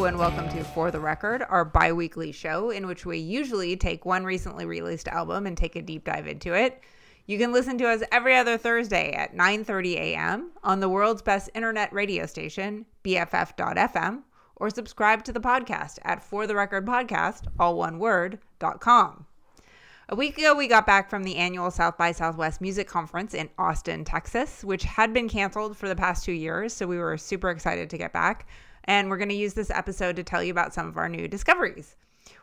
And welcome to For the Record, our bi weekly show in which we usually take one recently released album and take a deep dive into it. You can listen to us every other Thursday at 9:30 a.m. on the world's best internet radio station, BFF.FM, or subscribe to the podcast at For the Record Podcast, all one word, dot .com. A week ago, we got back from the annual South by Southwest Music Conference in Austin, Texas, which had been canceled for the past two years. So we were super excited to get back. And we're going to use this episode to tell you about some of our new discoveries.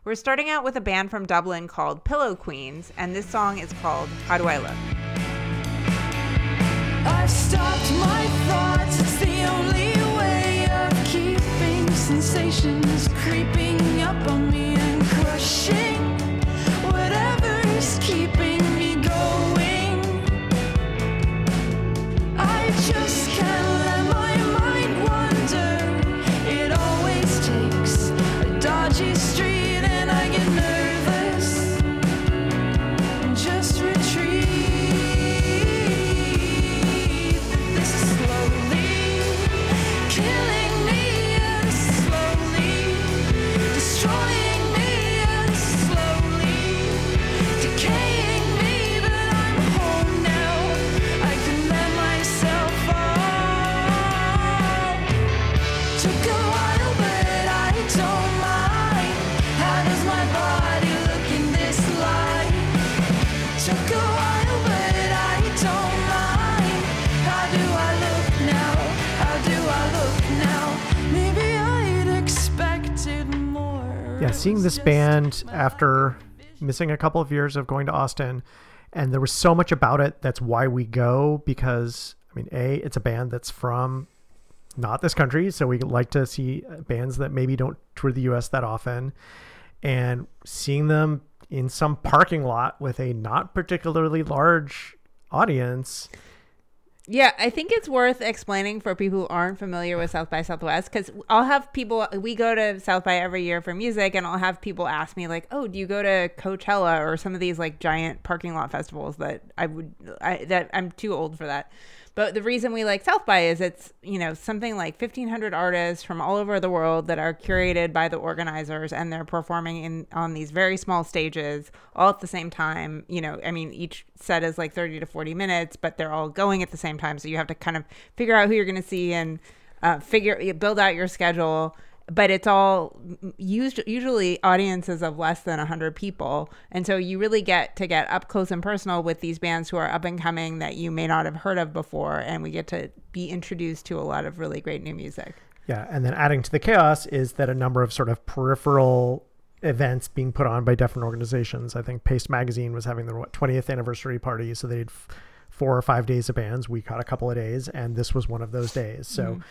We're starting out with a band from Dublin called Pillow Queens, and this song is called How Do I Look? Yeah, seeing this band after missing a couple of years of going to Austin, and there was so much about it. That's why we go because I mean, a it's a band that's from not this country, so we like to see bands that maybe don't tour the U.S. that often, and seeing them in some parking lot with a not particularly large audience. Yeah, I think it's worth explaining for people who aren't familiar with South by Southwest because I'll have people, we go to South by every year for music, and I'll have people ask me, like, oh, do you go to Coachella or some of these like giant parking lot festivals that I would, I, that I'm too old for that. But the reason we like South by is it's, you know, something like 1,500 artists from all over the world that are curated by the organizers and they're performing in on these very small stages all at the same time. You know, I mean, each set is like 30 to 40 minutes, but they're all going at the same time. So you have to kind of figure out who you're going to see and uh, figure, build out your schedule but it's all used usually audiences of less than 100 people and so you really get to get up close and personal with these bands who are up and coming that you may not have heard of before and we get to be introduced to a lot of really great new music Yeah, and then adding to the chaos is that a number of sort of peripheral events being put on by different organizations. I think Paste Magazine was having their what, 20th anniversary party, so they had f- four or five days of bands. We caught a couple of days, and this was one of those days. So mm-hmm.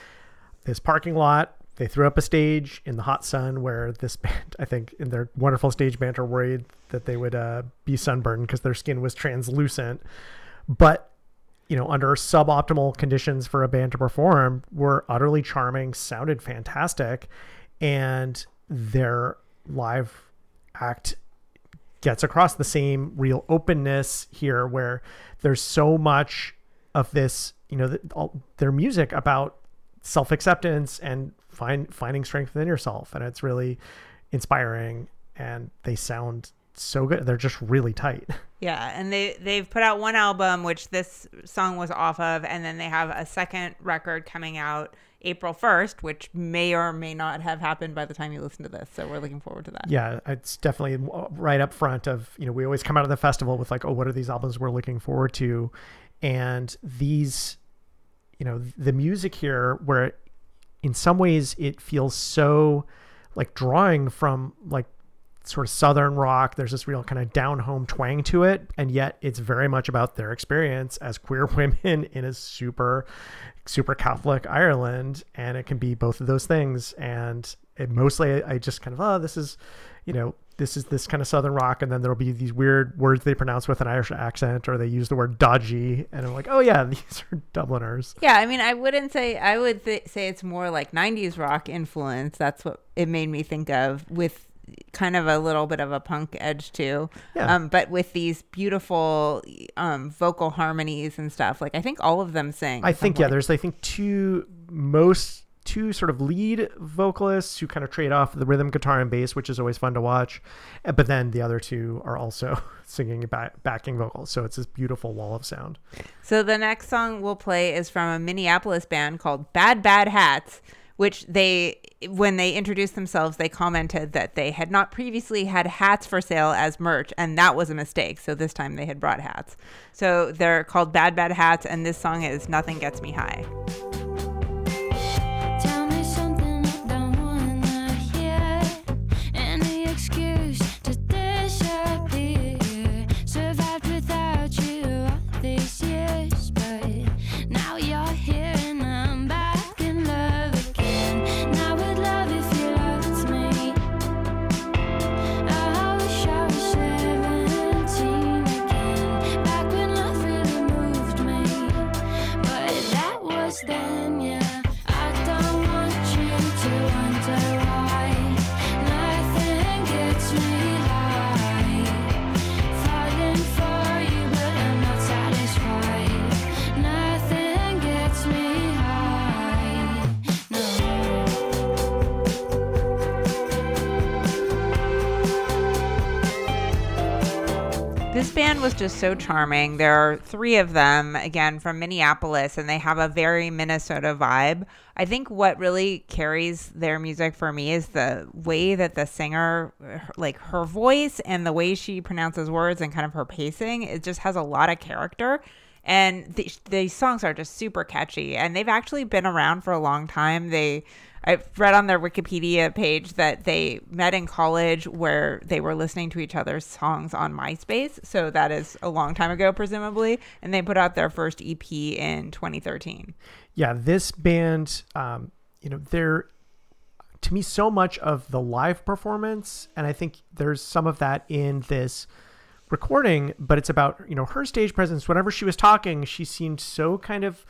this parking lot, they threw up a stage in the hot sun where this band, I think, in their wonderful stage banter, worried that they would uh, be sunburned because their skin was translucent. But you know, under suboptimal conditions for a band to perform, were utterly charming, sounded fantastic, and their live act gets across the same real openness here, where there's so much of this, you know, th- all, their music about self acceptance and find finding strength within yourself, and it's really inspiring, and they sound so good. They're just really tight. Yeah, and they they've put out one album which this song was off of, and then they have a second record coming out April first, which may or may not have happened by the time you listen to this. So we're looking forward to that. yeah, it's definitely right up front of, you know, we always come out of the festival with like, oh, what are these albums we're looking forward to? And these, you know, the music here, where in some ways it feels so like drawing from like sort of southern rock there's this real kind of down home twang to it and yet it's very much about their experience as queer women in a super super catholic ireland and it can be both of those things and it mostly i just kind of oh this is you know this is this kind of southern rock and then there'll be these weird words they pronounce with an irish accent or they use the word dodgy and i'm like oh yeah these are dubliners Yeah, I mean, I wouldn't say I would th- say it's more like '90s rock influence. That's what it made me think of, with kind of a little bit of a punk edge too. Yeah. Um, but with these beautiful um, vocal harmonies and stuff. Like I think all of them sing. I think yeah, there's I think two most two sort of lead vocalists who kind of trade off the rhythm guitar and bass, which is always fun to watch. Uh, But then the other two are also singing back, backing vocals. So it's this beautiful wall of sound. So the next song we'll play is from a Minneapolis band called Bad Bad Hats, which they when they introduced themselves, they commented that they had not previously had hats for sale as merch, and that was a mistake. So this time they had brought hats. So they're called Bad Bad Hats, and this song is Nothing Gets Me High. Was just so charming. There are three of them, again, from Minneapolis, and they have a very Minnesota vibe. I think what really carries their music for me is the way that the singer, like her voice and the way she pronounces words and kind of her pacing, it just has a lot of character. And the, these songs are just super catchy, and they've actually been around for a long time. They I've read on their Wikipedia page that they met in college where they were listening to each other's songs on MySpace. So that is a long time ago, presumably. And they put out their first EP in 2013. yeah, this band, um, you know, they're to me so much of the live performance, and I think there's some of that in this recording, but it's about you know her stage presence. Whenever she was talking, she seemed so kind of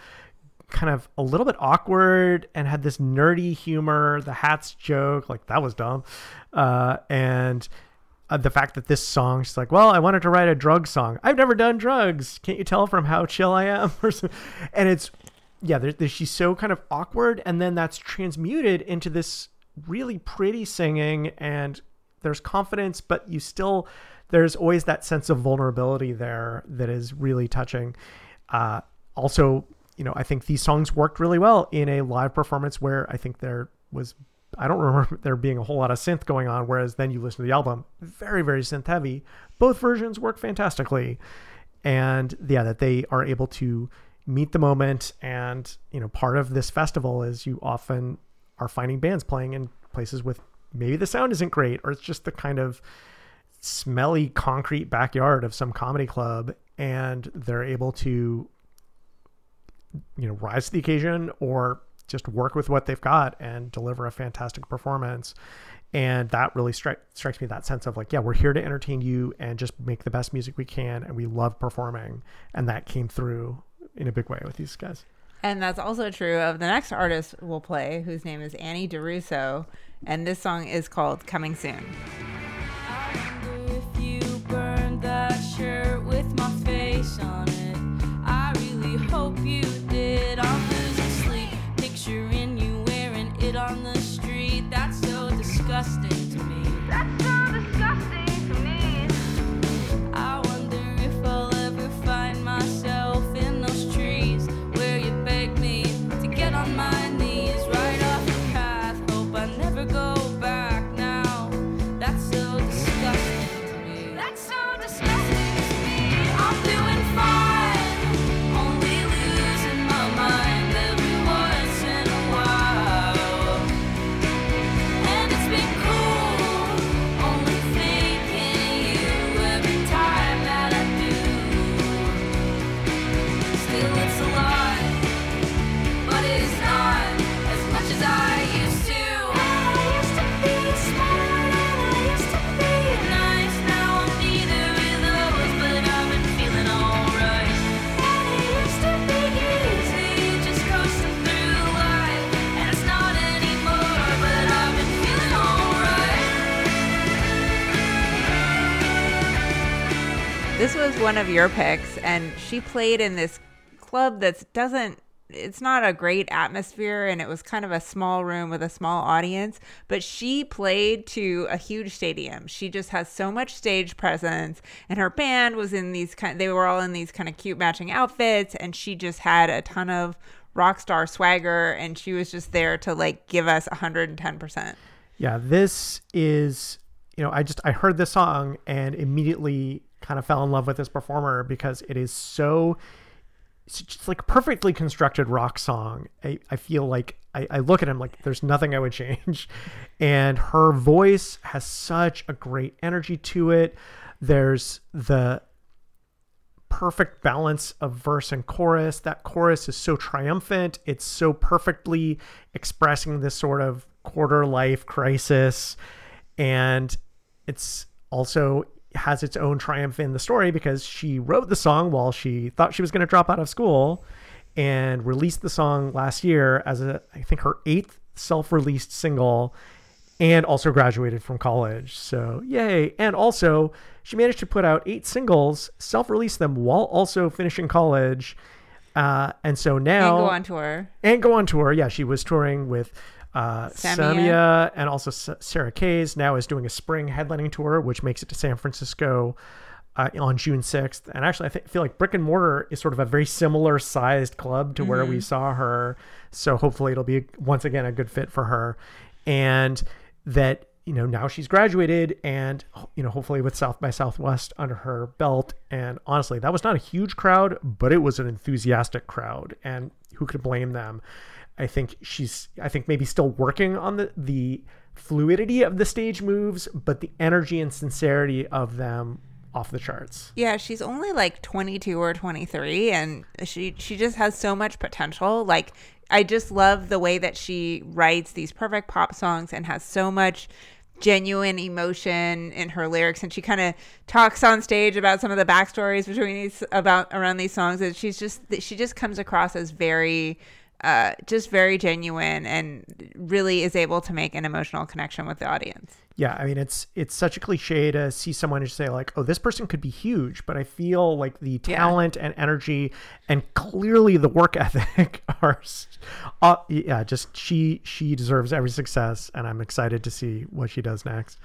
kind of a little bit awkward and had this nerdy humor the hats joke like that was dumb. Uh, and uh, the fact that this song she's like well i wanted to write a drug song. I've never done drugs. Can't you tell from how chill i am? And it's yeah there, there- she's so kind of awkward and then that's transmuted into this really pretty singing and there's confidence but you still there's always that sense of vulnerability there that is really touching. Uh, also you know i think these songs worked really well in a live performance where i think there was i don't remember there being a whole lot of synth going on whereas then you listen to the album very very synth heavy. Both versions work fantastically. And yeah that they are able to meet the moment and you know part of this festival is you often are finding bands playing in places with maybe the sound isn't great or it's just the kind of smelly concrete backyard of some comedy club and they're able to you know rise to the occasion or just work with what they've got and deliver a fantastic performance and that really stri- strikes me that sense of like yeah we're here to entertain you and just make the best music we can and we love performing and that came through in a big way with these guys And that's also true of the next artist we'll play, whose name is Annie DiRusso. And this song is called Coming Soon. You did. I'm losing sleep, picturing you wearing it on the street. That's so disgusting one of your picks, and she played in this club that doesn't it's not a great atmosphere and it was kind of a small room with a small audience but she played to a huge stadium. She just has so much stage presence and her band was in these kind they were all in these kind of cute matching outfits and she just had a ton of rock star swagger and she was just there to like give us 110% Yeah, this is, you know, I just I heard this song and immediately kind of fell in love with this performer because it is so it's just like perfectly constructed rock song. I, I feel like I, I look at him like there's nothing I would change. And her voice has such a great energy to it. There's the perfect balance of verse and chorus. That chorus is so triumphant. It's so perfectly expressing this sort of quarter life crisis. And it's also has its own triumph in the story because she wrote the song while she thought she was going to drop out of school and released the song last year as a I think her eighth self-released single and also graduated from college. So, yay. And also, she managed to put out eight singles, self release them while also finishing college. Uh, and so now. and go on tour and go on tour. Yeah, she was touring with uh, Samia. Samia and also Sara Kays. Now is doing a spring headlining tour, which makes it to San Francisco uh, on June 6th. And actually, I th- feel like Brick and Mortar is sort of a very similar sized club to where we saw her. So hopefully, it'll be once again a good fit for her. And that you know now she's graduated and you know hopefully with south by southwest under her belt and honestly that was not a huge crowd but it was an enthusiastic crowd and who could blame them i think she's i think maybe still working on the the fluidity of the stage moves but the energy and sincerity of them off the charts Yeah, she's only like 22 or 23 and she she just has so much potential. Like I just love the way that she writes these perfect pop songs and has so much genuine emotion in her lyrics and she kind of talks on stage about some of the backstories between these about around these songs and she's just she just comes across as very uh just very genuine and really is able to make an emotional connection with the audience. yeah i mean it's it's such a cliche to see someone and say like oh this person could be huge but i feel like the Yeah. talent and energy and clearly the work ethic are uh, yeah just she she deserves every success and i'm excited to see what she does next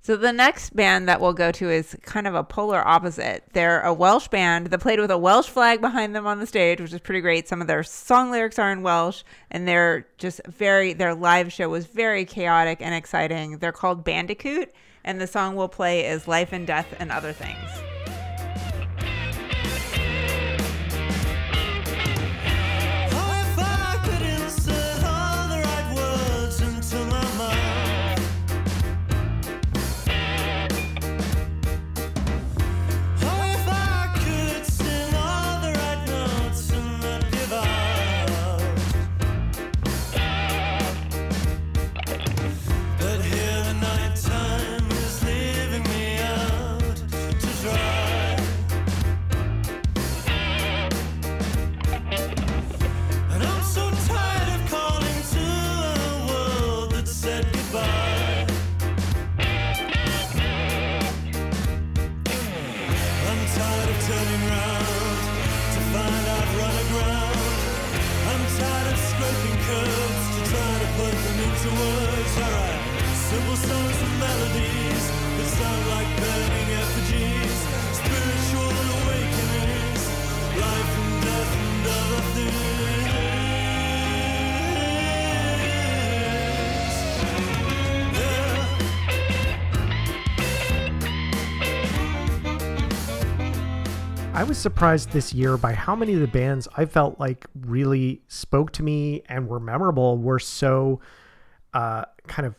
So the next band that we'll go to is kind of a polar opposite. They're a Welsh band that played with a Welsh flag behind them on the stage, which is pretty great. Some of their song lyrics are in Welsh, and they're just very. Their live show was very chaotic and exciting. They're called Bandicoot, and the song we'll play is "Life and Death and Other Things." I was surprised this year by how many of the bands I felt like really spoke to me and were memorable were so uh, kind of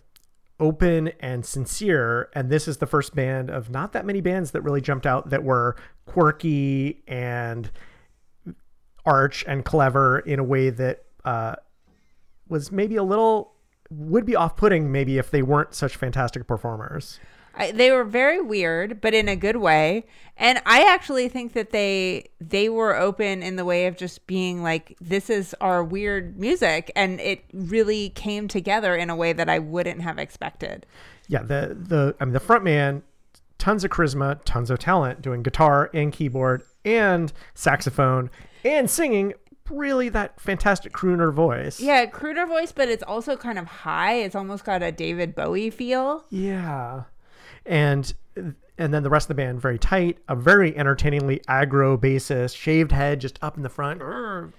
open and sincere. And this is the first band of not that many bands that really jumped out that were quirky and arch and clever in a way that uh, was maybe a little would be off-putting maybe if they weren't such fantastic performers. I, they were very weird, but in a good way. And I actually think that they they were open in the way of just being like, this is our weird music, and it really came together in a way that I wouldn't have expected. yeah the the i mean the front man tons of charisma tons of talent doing guitar and keyboard and saxophone and singing really that fantastic crooner voice. Yeah, crooner voice, but it's also kind of high. It's almost got a David Bowie feel. Yeah. And and then the rest of the band very tight, a very entertainingly aggro bassist, shaved head just up in the front,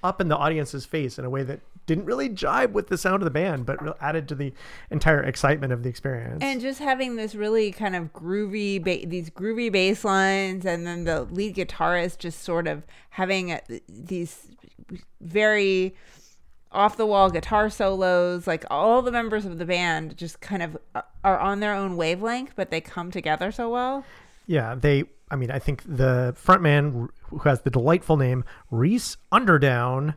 up in the audience's face in a way that didn't really jibe with the sound of the band, but added to the entire excitement of the experience. And just having this really kind of groovy, ba- these groovy bass lines, and then the lead guitarist just sort of having a, these very off the wall guitar solos. Like all the members of the band just kind of are- are on their own wavelength, but they come together so well. Yeah, they. I mean, I think the frontman, who has the delightful name Rhys Underdown,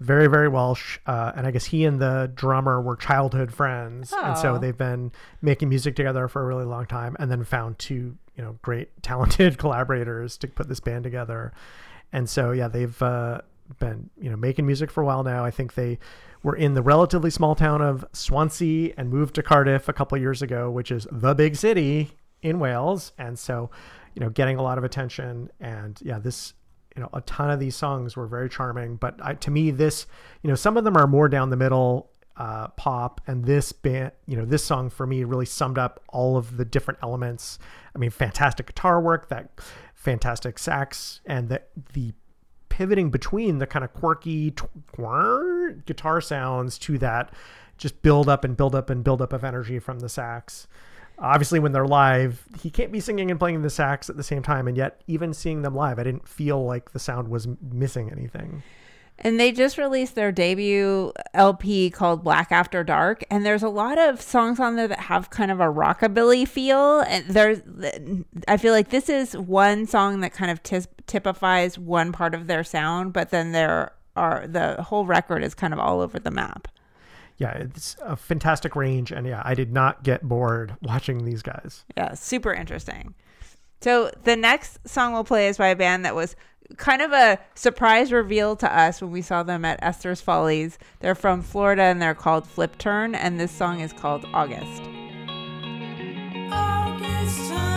very very Welsh, uh, and I guess he and the drummer were childhood friends, and so Oh. they've been making music together for a really long time, and then found two you know great talented collaborators to put this band together, and so yeah, they've uh, been you know making music for a while now. I think they were in the relatively small town of Swansea and moved to Cardiff a couple years ago, which is the big city in Wales, and so you know getting a lot of attention. And yeah, this you know a ton of these songs were very charming, but I, to me this you know some of them are more down the middle uh, pop, and this band you know this song for me really summed up all of the different elements. I mean, fantastic guitar work, that fantastic sax, and the the pivoting between the kind of quirky tw- guitar sounds to that just build up and build up and build up of energy from the sax. Obviously, when they're live, he can't be singing and playing the sax at the same time. And yet, even seeing them live, I didn't feel like the sound was missing anything. And they just released their debut LP called Black After Dark, and there's a lot of songs on there that have kind of a rockabilly feel. And there's, I feel like this is one song that kind of tis- typifies one part of their sound, but then there are the whole record is kind of all over the map. Yeah, it's a fantastic range. And yeah, I did not get bored watching these guys. Yeah, super interesting. So the next song we'll play is by a band that was kind of a surprise reveal to us when we saw them at Esther's Follies. They're from Florida and they're called Flipturn, and this song is called August. August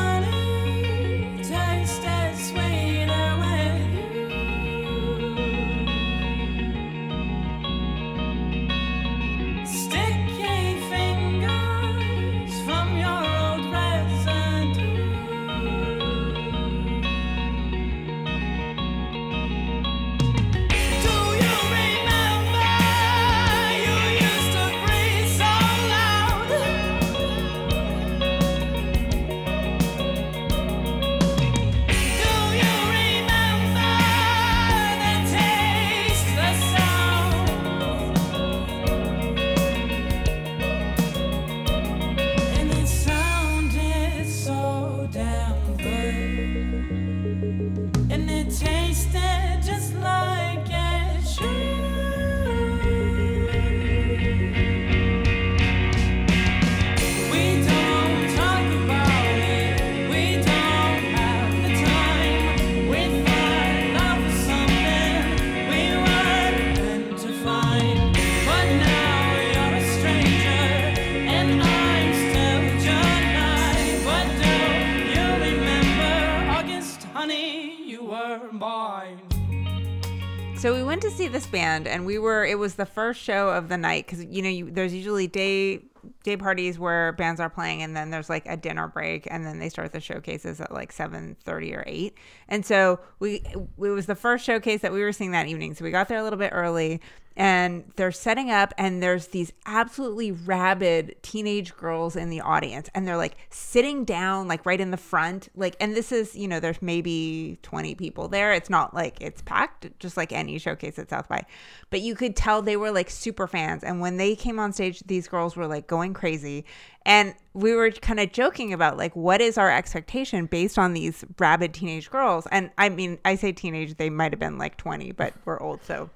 So we went to see this band, and we were. It was the first show of the night because you know you, there's usually day day parties where bands are playing, and then there's like a dinner break, and then they start the showcases at like seven thirty or eight. And so we it was the first showcase that we were seeing that evening. So we got there a little bit early, and they're setting up, and there's these absolutely rabid teenage girls in the audience, and they're like sitting down like right in the front, like. And this is you know there's maybe twenty people there. It's not like it's packed, just like any showcase at South by, but you could tell they were like super fans. And when they came on stage, these girls were like going crazy. And we were kind of joking about like what is our expectation based on these rabid teenage girls. And I mean, I say teenage, they might have been like 20, but we're old, so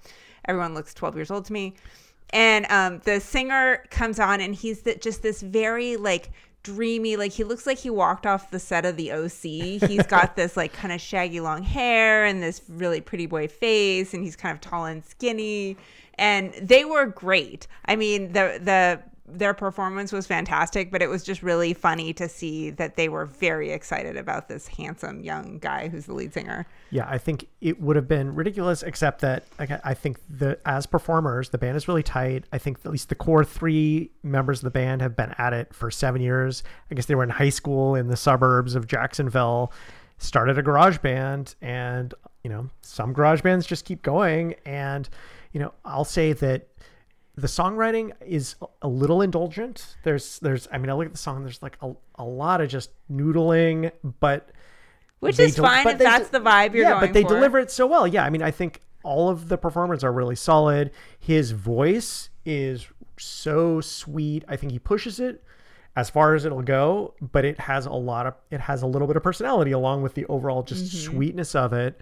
everyone looks 12 years old to me. And um, the singer comes on, and he's the, just this very like dreamy, like he looks like he walked off the set of the OC. He's got this like kind of shaggy long hair and this really pretty boy face, and he's kind of tall and skinny. And they were great. I mean, the the their performance was fantastic, but it was just really funny to see that they were very excited about this handsome young guy who's the lead singer. Yeah, I think it would have been ridiculous, except that I think the as performers, the band is really tight. I think at least the core three members of the band have been at it for seven years. I guess they were in high school in the suburbs of Jacksonville, started a garage band, and you know some garage bands just keep going. And you know, I'll say that the songwriting is a little indulgent. There's there's I mean I look at the song. There's like a, a lot of just noodling, but Which is del- fine if that's de- the vibe you're yeah, going but they for. deliver it so well. Yeah, I mean, I think all of the performers are really solid. His voice is so sweet. I think he pushes it as far as it'll go, but it has a lot of it has a little bit of personality along with the overall just sweetness of it.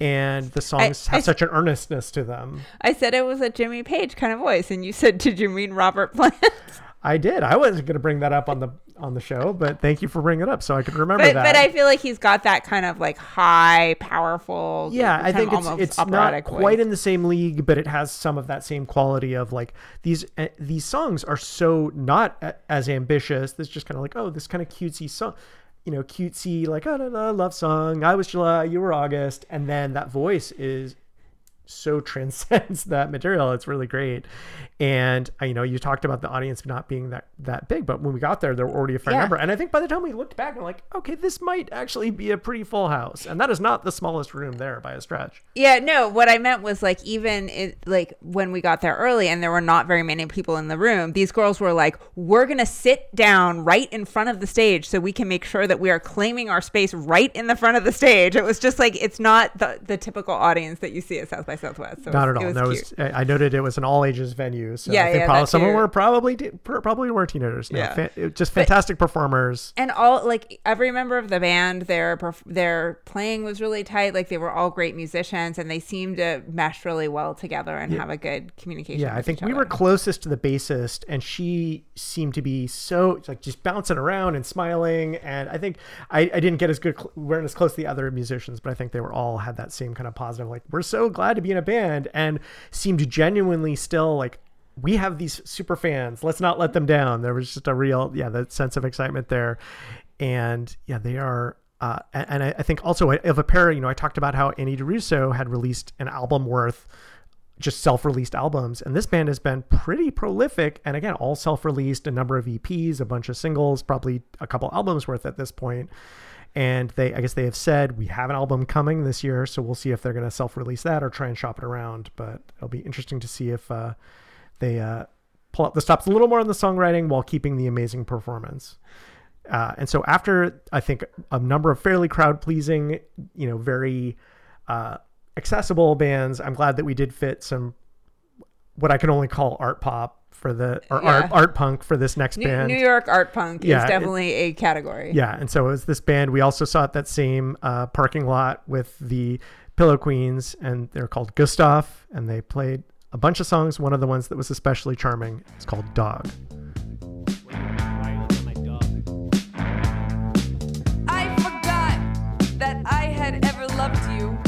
And the songs Mm-hmm. I- have I- such an earnestness to them. I said it was a Jimmy Page kind of voice, and you said, "Did you mean Robert Plant?" I did. I wasn't going to bring that up on the on the show, but thank you for bringing it up so I could remember but that. but I feel like he's got that kind of like high, powerful. yeah i think it's it's not quite voice. in the same league but it has some of that same quality of like these uh, these songs are so not a, as ambitious this just kind of like oh this kind of cutesy song you know cutesy like oh no, no, love song i was july you were august and then that voice is so transcends that material it's really great and uh, you know you talked about the audience not being that that big but when we got there there were already a fair Yeah. number and i think by the time we looked back we're like okay this might actually be a pretty full house and that is not the smallest room there by a stretch Yeah, no, what I meant was like even it, like when we got there early and there were not very many people in the room, these girls were like, "We're going to sit down right in front of the stage so we can make sure that we are claiming our space right in the front of the stage." It was just like it's not the, the typical audience that you see at South by Southwest. So Not it at all. was No, was, I noted it was an all ages venue. So Yeah, yeah, probably some of them were probably probably were teenagers. No, Yeah. just fantastic performers. and all like every member of the band their their playing was really tight like they were all great musicians and they seemed to mesh really well together and have a good communication Yeah, I think we other. were closest to the bassist, and she seemed to be so like just bouncing around and smiling. And I think I, I didn't get as good, weren't as close to the other musicians, but I think they were all had that same kind of positive, like we're so glad to be in a band, and seemed genuinely still like we have these super fans. Let's not let them down. There was just a real, yeah, that sense of excitement there, and yeah, they are. Uh, and I, I think also of a pair, you know, I talked about how Annie DiRusso had released an album worth just self-released albums and this band has been pretty prolific and again all self-released a number of eps a bunch of singles probably a couple albums worth at this point and they i guess they have said we have an album coming this year so we'll see if they're going to self-release that or try and shop it around. But it'll be interesting to see if uh, they uh, pull up the stops a little more on the songwriting while keeping the amazing performance. Uh, and so after I think a number of fairly crowd pleasing, you know, very uh, accessible bands, I'm glad that we did fit some what I can only call art pop for the or art Yeah. art punk for this next New, band. New York art punk Yeah, is it- definitely a category. Yeah, and so it was this band. We also saw at that same uh, parking lot with the Pillow Queens, and they're called Gustaf, and they played a bunch of songs. One of the ones that was especially charming is called Dog. I forgot that I had ever loved you.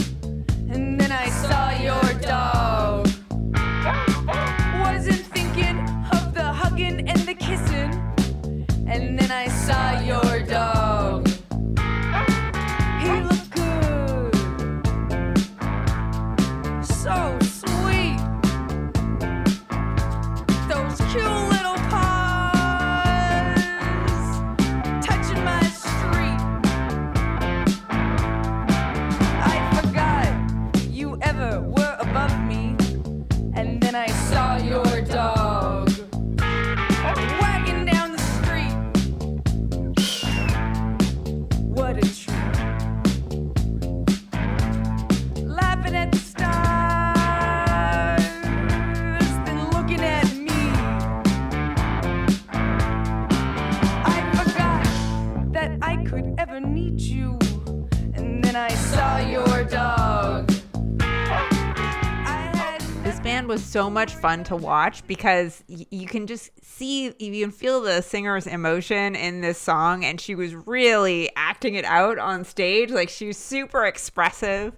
Was so much fun to watch because y- you can just see, you can feel the singer's emotion in this song, and she was really acting it out on stage. Like she was super expressive.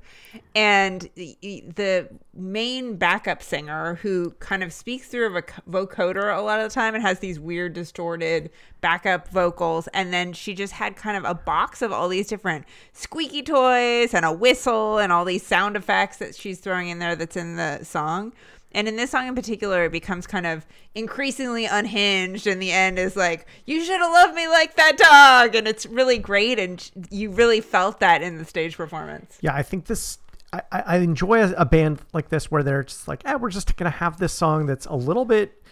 And y- the main backup singer, who kind of speaks through a vocoder a lot of the time and has these weird, distorted backup vocals, and then she just had kind of a box of all these different squeaky toys and a whistle and all these sound effects that she's throwing in there that's in the song. And in this song in particular, it becomes kind of increasingly unhinged. And the end is like, you should have loved me like that dog. And it's really great. And you really felt that in the stage performance. Yeah, I think this. I, I enjoy a, a band like this where they're just like, eh, we're just gonna have this song that's a little bit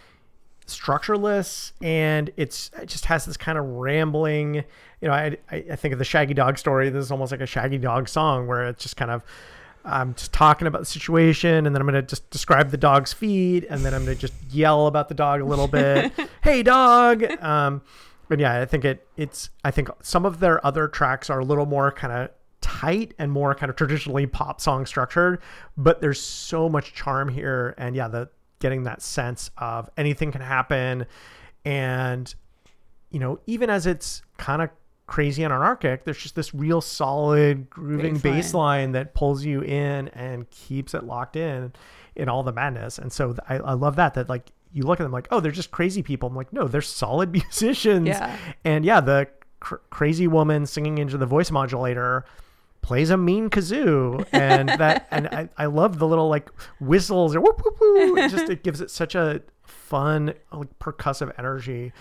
structureless and it's it just has this kind of rambling. You know, I I, I think of the Shaggy Dog story. This is almost like a Shaggy Dog song where it's just kind of. I'm just talking about the situation, and then I'm gonna just describe the dog's feet, and then I'm gonna just yell about the dog a little bit. hey, dog! Um, but yeah, I think it it's I think some of their other tracks are a little more kind of tight and more kind of traditionally pop song structured, but there's so much charm here and yeah, the getting that sense of anything can happen and you know, even as it's kind of crazy and anarchic, there's just this real solid grooving Bass line. that pulls you in and keeps it locked in in all the madness. And so I, I love that that like you look at them like, oh, they're just crazy people. I'm like, no, they're solid musicians. Yeah. And yeah, the cr- crazy woman singing into the voice modulator plays a mean kazoo and that and I, I love the little like whistles or whoop whoop whoop. It just it gives it such a fun like percussive energy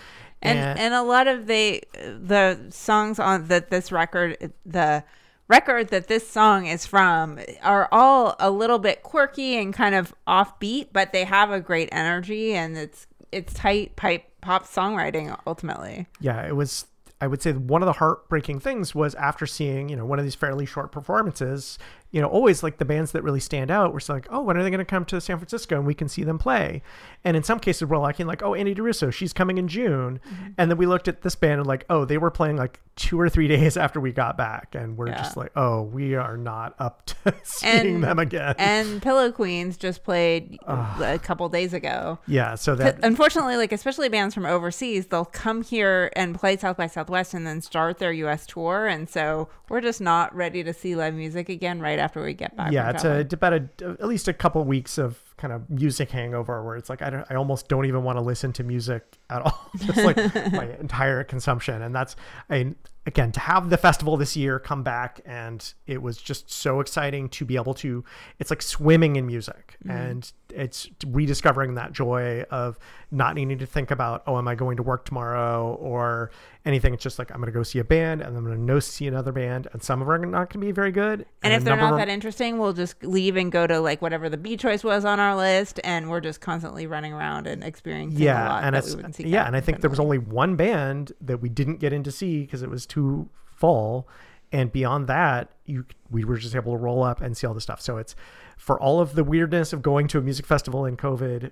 and and a lot of the the songs on that this record the record that this song is from are all a little bit quirky and kind of offbeat but they have a great energy and it's it's tight pipe pop songwriting ultimately yeah, it was. I would say one of the heartbreaking things was after seeing, you know, one of these fairly short performances, you know, always like the bands that really stand out, we're like, oh, when are they going to come to San Francisco and we can see them play? And in some cases, we're liking like, oh, Andy DiRusso, she's coming in June. Mm-hmm. And then we looked at this band and like, oh, they were playing like two or three days after we got back. And we're just like, oh, we are not up to seeing And- them again. and pillow queens just played a couple days ago yeah. So that, unfortunately like especially bands from overseas they'll come here and play south by southwest and then start their us tour and so we're just not ready to see live music again right after we get back yeah, it's a, it's about a, at least a couple weeks of kind of music hangover where it's like I, don't, I almost don't even want to listen to music at all. Just like my entire consumption, and that's I again to have the festival this year come back, and it was just so exciting to be able to. It's like swimming in music, mm-hmm. and it's rediscovering that joy of not needing to think about oh, am I going to work tomorrow or anything. It's just like I'm going to go see a band, and I'm going to go see another band, and some of them are not going to be very good, and a if they're not that interesting we'll just leave and go to like whatever the b choice was on our list and we're just constantly running around and experiencing a yeah lot and that it's we wouldn't see yeah and i think there was only one band that we didn't get in to see because it was too full and beyond that you we were just able to roll up and see all the stuff. So it's for all of the weirdness of going to a music festival in covid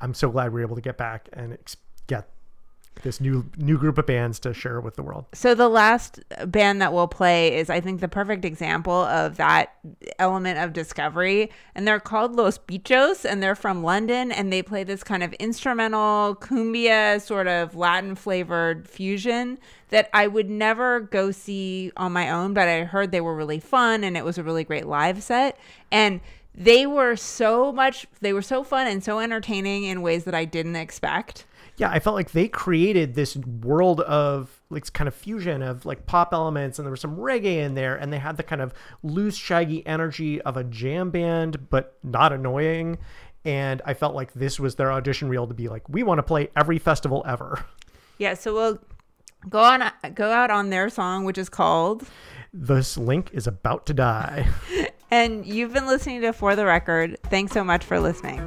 i'm so glad we are able to get back and ex- get this new new group of bands to share with the world So the last band that we'll play is, I think, the perfect example of that element of discovery. And they're called Los Bichos, and they're from London, and they play this kind of instrumental cumbia, sort of Latin flavored fusion that I would never go see on my own, but I heard they were really fun, and it was a really great live set. And they were so much, they were so fun and so entertaining in ways that I didn't expect. Yeah i felt like they created this world of like kind of fusion of like pop elements and there was some reggae in there and they had the kind of loose shaggy energy of a jam band but not annoying. And i felt like this was their audition reel to be like we want to play every festival ever. Yeah, so we'll go on go out on their song which is called this link is about to die. And you've been listening to for the record. Thanks so much for listening